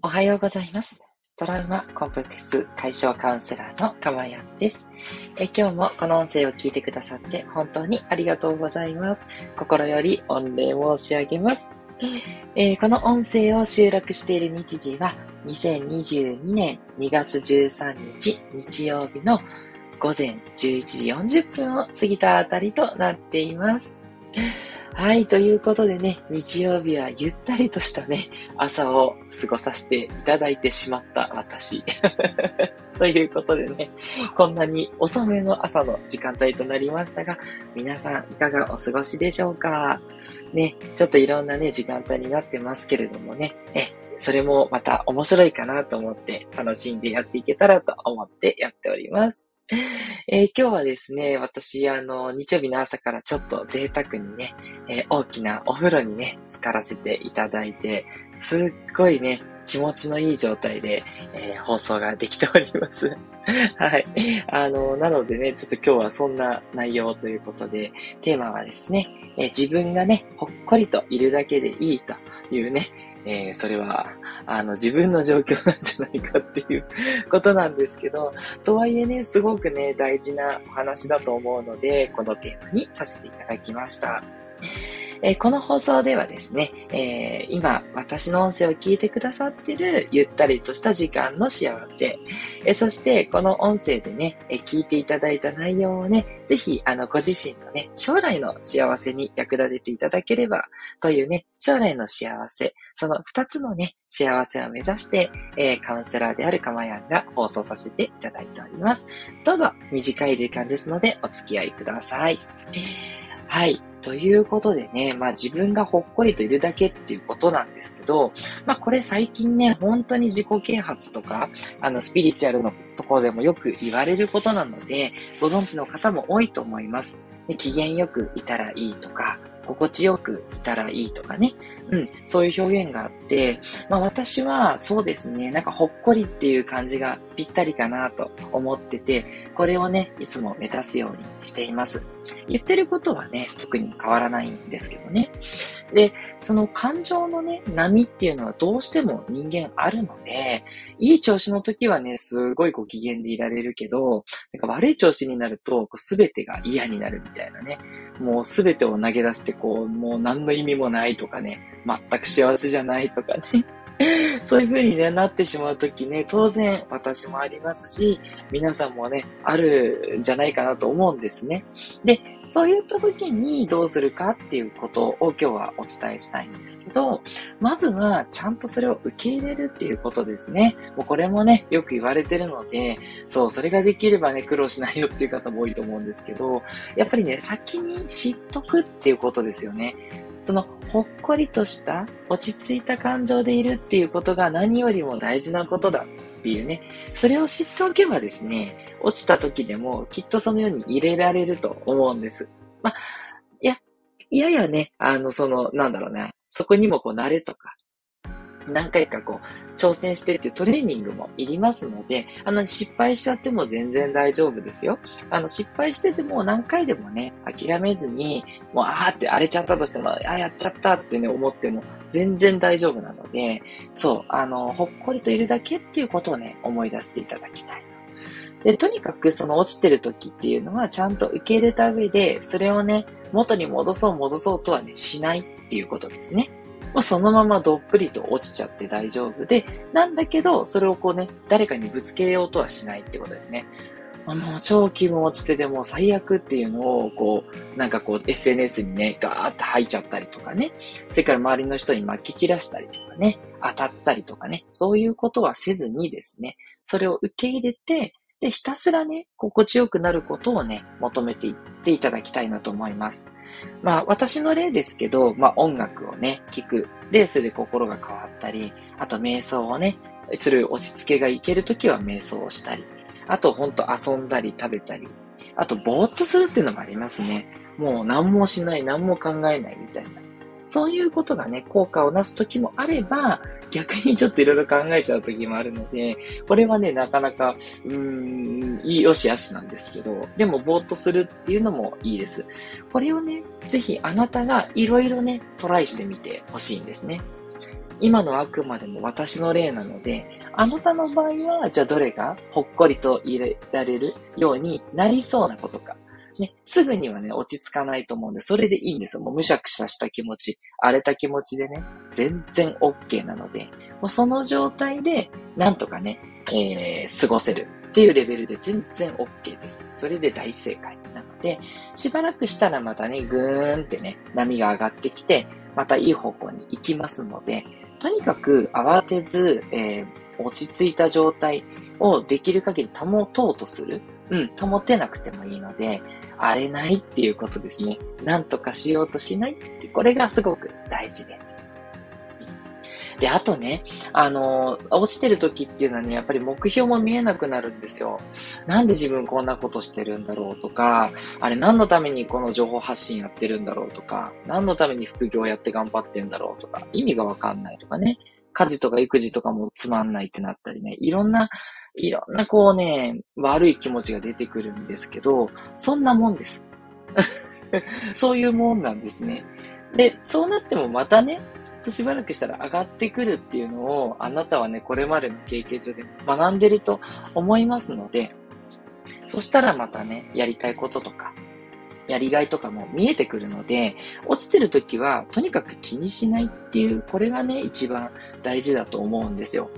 おはようございます。トラウマコンプレックス解消カウンセラーのかまやんですえ。今日もこの音声を聞いてくださって本当にありがとうございます。心より御礼申し上げます。えーこの音声を収録している日時は2022年2月13日日曜日の午前11時40分を過ぎたあたりとなっています。はい、ということでね、日曜日はゆったりとしたね、朝を過ごさせていただいてしまった私。ということでね、こんなに遅めの朝の時間帯となりましたが、皆さんいかがお過ごしでしょうか？ね、ちょっといろんなね、時間帯になってますけれどもね、え、それもまた面白いかなと思って楽しんでやっていけたらと思ってやっております。えー今日はですね、私、あの、日曜日の朝からちょっと贅沢にね、えー大きなお風呂にね、浸からせていただいて、すっごいね、気持ちのいい状態で、えー放送ができております。はい。あの、なのでね、ちょっと今日はそんな内容ということで、テーマはですね、えー自分がね、ほっこりといるだけでいいというね、えーそれは、あの、自分の状況なんじゃないかっていうことなんですけど、とはいえね、すごくね、大事なお話だと思うので、このテーマにさせていただきました。えーこの放送ではですね、えー今、私の音声を聞いてくださってるゆったりとした時間の幸せ、えーそして、この音声でね、え聞いていただいた内容をね、ぜひ、あの、ご自身のね、将来の幸せに役立てていただければ、というね、将来の幸せ、その二つのね、幸せを目指して、えカウンセラーであるかまやんが放送させていただいております。どうぞ、短い時間ですので、お付き合いください。はい。ということでね、まあ自分がほっこりといるだけっていうことなんですけど、まあこれ最近ね、本当に自己啓発とか、あのスピリチュアルのところでもよく言われることなので、ご存知の方も多いと思います。で機嫌よくいたらいいとか、心地よくいたらいいとかね。うん、そういう表現があって、まあ私はそうですね、なんかほっこりっていう感じがぴったりかなと思ってて、これをね、いつも目指すようにしています。言ってることはね、特に変わらないんですけどね。で、その感情のね、波っていうのはどうしても人間あるので、いい調子の時はね、すごいご機嫌でいられるけど、なんか悪い調子になると、すべてが嫌になるみたいなね。もうすべてを投げ出して、こう、もう何の意味もないとかね、全く幸せじゃないとかね。そういう風に、ね、なってしまうときね、当然私もありますし、皆さんもね、あるんじゃないかなと思うんですね。で、そういった時にどうするかっていうことを今日はお伝えしたいんですけど、まずはちゃんとそれを受け入れるっていうことですね。もうこれもね、よく言われてるので、そう、それができればね、苦労しないよっていう方も多いと思うんですけど、やっぱりね、先に知っとくっていうことですよね。その、ほっこりとした、落ち着いた感情でいるっていうことが何よりも大事なことだっていうね。それを知っておけばですね、落ちた時でもきっとそのように入れられると思うんです。まあ、いや、いややね、あの、その、なんだろうな、そこにもこう慣れとか、何回かこう、挑戦してっていうトレーニングもいりますので、あの、失敗しちゃっても全然大丈夫ですよ。あの、失敗してても何回でもね、諦めずに、もう、あーって荒れちゃったとしても、あやっちゃったってね、思っても全然大丈夫なので、そう、あの、ほっこりといるだけっていうことをね、思い出していただきたいと。で、とにかくその落ちてる時っていうのはちゃんと受け入れた上で、それをね、元に戻そう戻そうとはね、しないっていうことですね。もうそのままどっぷりと落ちちゃって大丈夫で、なんだけど、それをこうね、誰かにぶつけようとはしないってことですね。あもう超気分落ちてても最悪っていうのを、こう、なんかこう SNS にね、ガーって吐いちゃったりとかね。それから周りの人に撒き散らしたりとかね、当たったりとかね。そういうことはせずにですね、それを受け入れて、で、ひたすらね、心地よくなることをね、求めていっていただきたいなと思います。まあ、私の例ですけど、まあ、音楽をね、聴く。で、それで心が変わったり、あと瞑想をね、する落ち着けがいけるときは瞑想をしたり、あとほんと遊んだり食べたり、あとぼーっとするっていうのもありますね。もう何もしない、何も考えないみたいな。そういうことがね、効果をなすときもあれば、逆にちょっといろいろ考えちゃうときもあるので、これはね、なかなか、うーん、いいよしあしなんですけど、でもぼーっとするっていうのもいいです。これをね、ぜひあなたがいろいろね、トライしてみてほしいんですね。今のあくまでも私の例なので、あなたの場合は、じゃあどれがほっこりと入れられるようになりそうなことか。ね、すぐにはね、落ち着かないと思うんで、それでいいんですよ。もうむしゃくしゃした気持ち、荒れた気持ちでね、全然 OK なので、もうその状態で、なんとかね、えー、過ごせるっていうレベルで全然 OK です。それで大正解なので、しばらくしたらまたね、ぐーんってね、波が上がってきて、またいい方向に行きますので、とにかく慌てず、えー、落ち着いた状態をできる限り保とうとする。うん、保てなくてもいいので、荒れないっていうことですね。なんとかしようとしないって、これがすごく大事です。で、あとね、あの、落ちてる時っていうのはね、やっぱり目標も見えなくなるんですよ。なんで自分こんなことしてるんだろうとか、あれ何のためにこの情報発信やってるんだろうとか、何のために副業やって頑張ってんだろうとか、意味がわかんないとかね、家事とか育児とかもつまんないってなったりね、いろんな、いろんなこうね、悪い気持ちが出てくるんですけど、そんなもんです。そういうもんなんですね。で、そうなってもまたね、としばらくしたら上がってくるっていうのを、あなたはね、これまでの経験上で学んでると思いますので、そしたらまたね、やりたいこととか、やりがいとかも見えてくるので、落ちてる時はとにかく気にしないっていう、これがね、一番大事だと思うんですよ。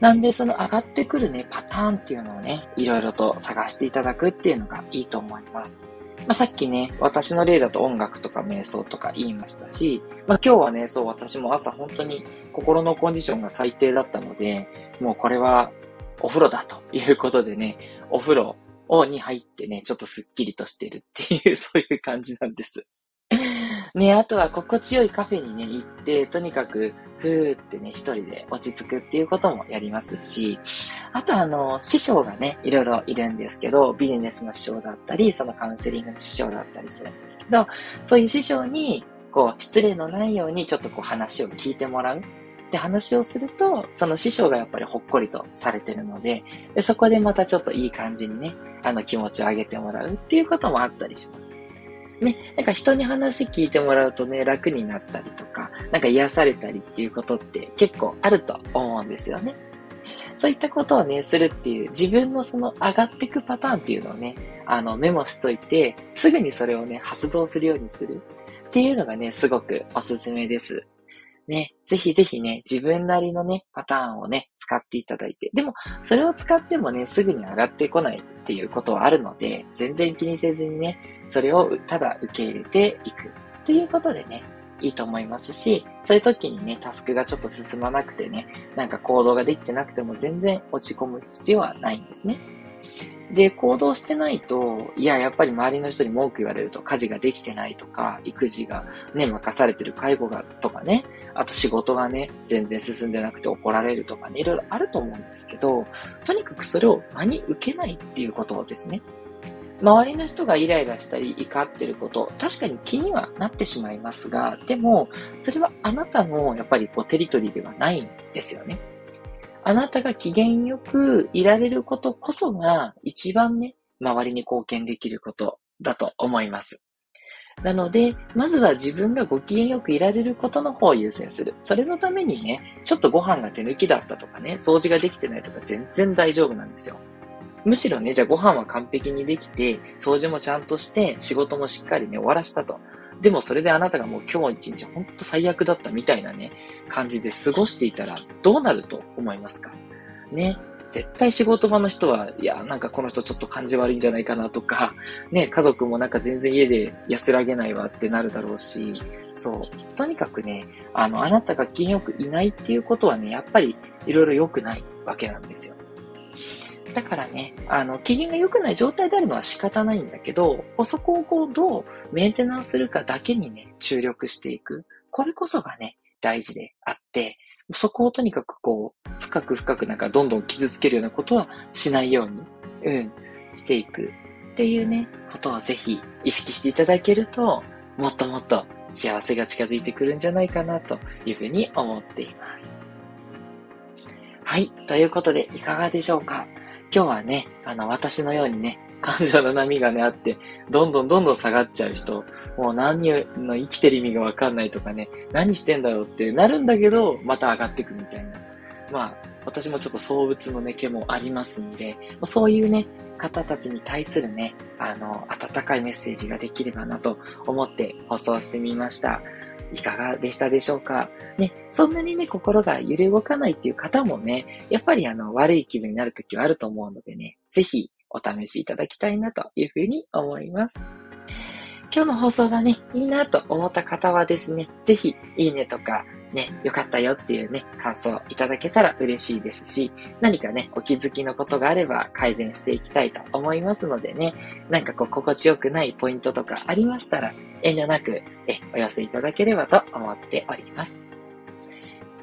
なんで、その上がってくるね、パターンっていうのをね、いろいろと探していただくっていうのがいいと思います。まあ、さっきね、私の例だと音楽とか瞑想とか言いましたし、まあ、今日はね、そう私も朝本当に心のコンディションが最低だったので、もうこれはお風呂だということでね、お風呂に入ってね、ちょっとスッキリとしてるっていう、そういう感じなんです。ね、あとは心地よいカフェにね、行って、とにかく、ふーってね、一人で落ち着くっていうこともやりますし、あとあの、師匠がね、いろいろいるんですけど、ビジネスの師匠だったり、そのカウンセリングの師匠だったりするんですけど、そういう師匠に、こう、失礼のないようにちょっとこう話を聞いてもらう。で、話をすると、その師匠がやっぱりほっこりとされてるので、でそこでまたちょっといい感じにね、あの気持ちを上げてもらうっていうこともあったりします。ね、なんか人に話聞いてもらうとね、楽になったりとか、なんか癒されたりっていうことって結構あると思うんですよね。そういったことをね、するっていう、自分のその上がっていくパターンっていうのをね、あの、メモしといて、すぐにそれをね、発動するようにするっていうのがね、すごくおすすめです。ね、ぜひぜひね、自分なりのね、パターンをね、使っていただいて。でも、それを使ってもね、すぐに上がってこないっていうことはあるので、全然気にせずにね、それをただ受け入れていくっていうことでね、いいと思いますし、そういう時にね、タスクがちょっと進まなくてね、なんか行動ができてなくても全然落ち込む必要はないんですね。で、行動してないと、いや、やっぱり周りの人に文句言われると、家事ができてないとか、育児がね、任されてる介護がとかね、あと仕事がね、全然進んでなくて怒られるとかね、いろいろあると思うんですけど、とにかくそれを真に受けないっていうことですね。周りの人がイライラしたり怒ってること、確かに気にはなってしまいますが、でも、それはあなたのやっぱりこうテリトリーではないんですよね。あなたが機嫌よくいられることこそが一番ね、周りに貢献できることだと思います。なので、まずは自分がご機嫌よくいられることの方を優先する。それのためにね、ちょっとご飯が手抜きだったとかね、掃除ができてないとか全然大丈夫なんですよ。むしろね、じゃあご飯は完璧にできて、掃除もちゃんとして、仕事もしっかりね、終わらしたと。でもそれであなたがもう今日一日ほんと最悪だったみたいなね、感じで過ごしていたらどうなると思いますか？ね。絶対仕事場の人は、いや、なんかこの人ちょっと感じ悪いんじゃないかなとか、ね、家族もなんか全然家で安らげないわってなるだろうし、そう。とにかくね、あの、あなたが気によくいないっていうことはね、やっぱりいろいろ良くないわけなんですよ。だからね、あの、機嫌が良くない状態であるのは仕方ないんだけど、そこをこう、どうメンテナンスするかだけにね、注力していく。これこそがね、大事であって、そこをとにかくこう、深く深くなんかどんどん傷つけるようなことはしないように、うん、していくっていうね、ことをぜひ意識していただけると、もっともっと幸せが近づいてくるんじゃないかなというふうに思っています。はい。ということで、いかがでしょうか？今日はね、あの、私のようにね、感情の波がね、あって、どんどんどんどん下がっちゃう人もう何の生きてる意味がわかんないとかね、何してんだろうってなるんだけど、また上がってくみたいな。まあ、私もちょっと創物のね、毛もありますんで、そういうね、方たちに対するね、あの、温かいメッセージができればなと思って放送してみました。いかがでしたでしょうか？ね、そんなにね、心が揺れ動かないっていう方もね、やっぱりあの、悪い気分になるときはあると思うのでね、ぜひお試しいただきたいなというふうに思います。今日の放送がね、いいなと思った方はですね、ぜひ、いいねとか、ね、よかったよっていうね、感想いただけたら嬉しいですし、何かね、お気づきのことがあれば改善していきたいと思いますのでね、なんかこう、心地よくないポイントとかありましたら、遠慮なく、え、お寄せいただければと思っております。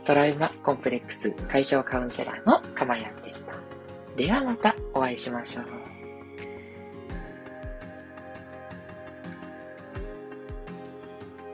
トラウマコンプレックス解消カウンセラーのかまやんでした。ではまたお会いしましょう。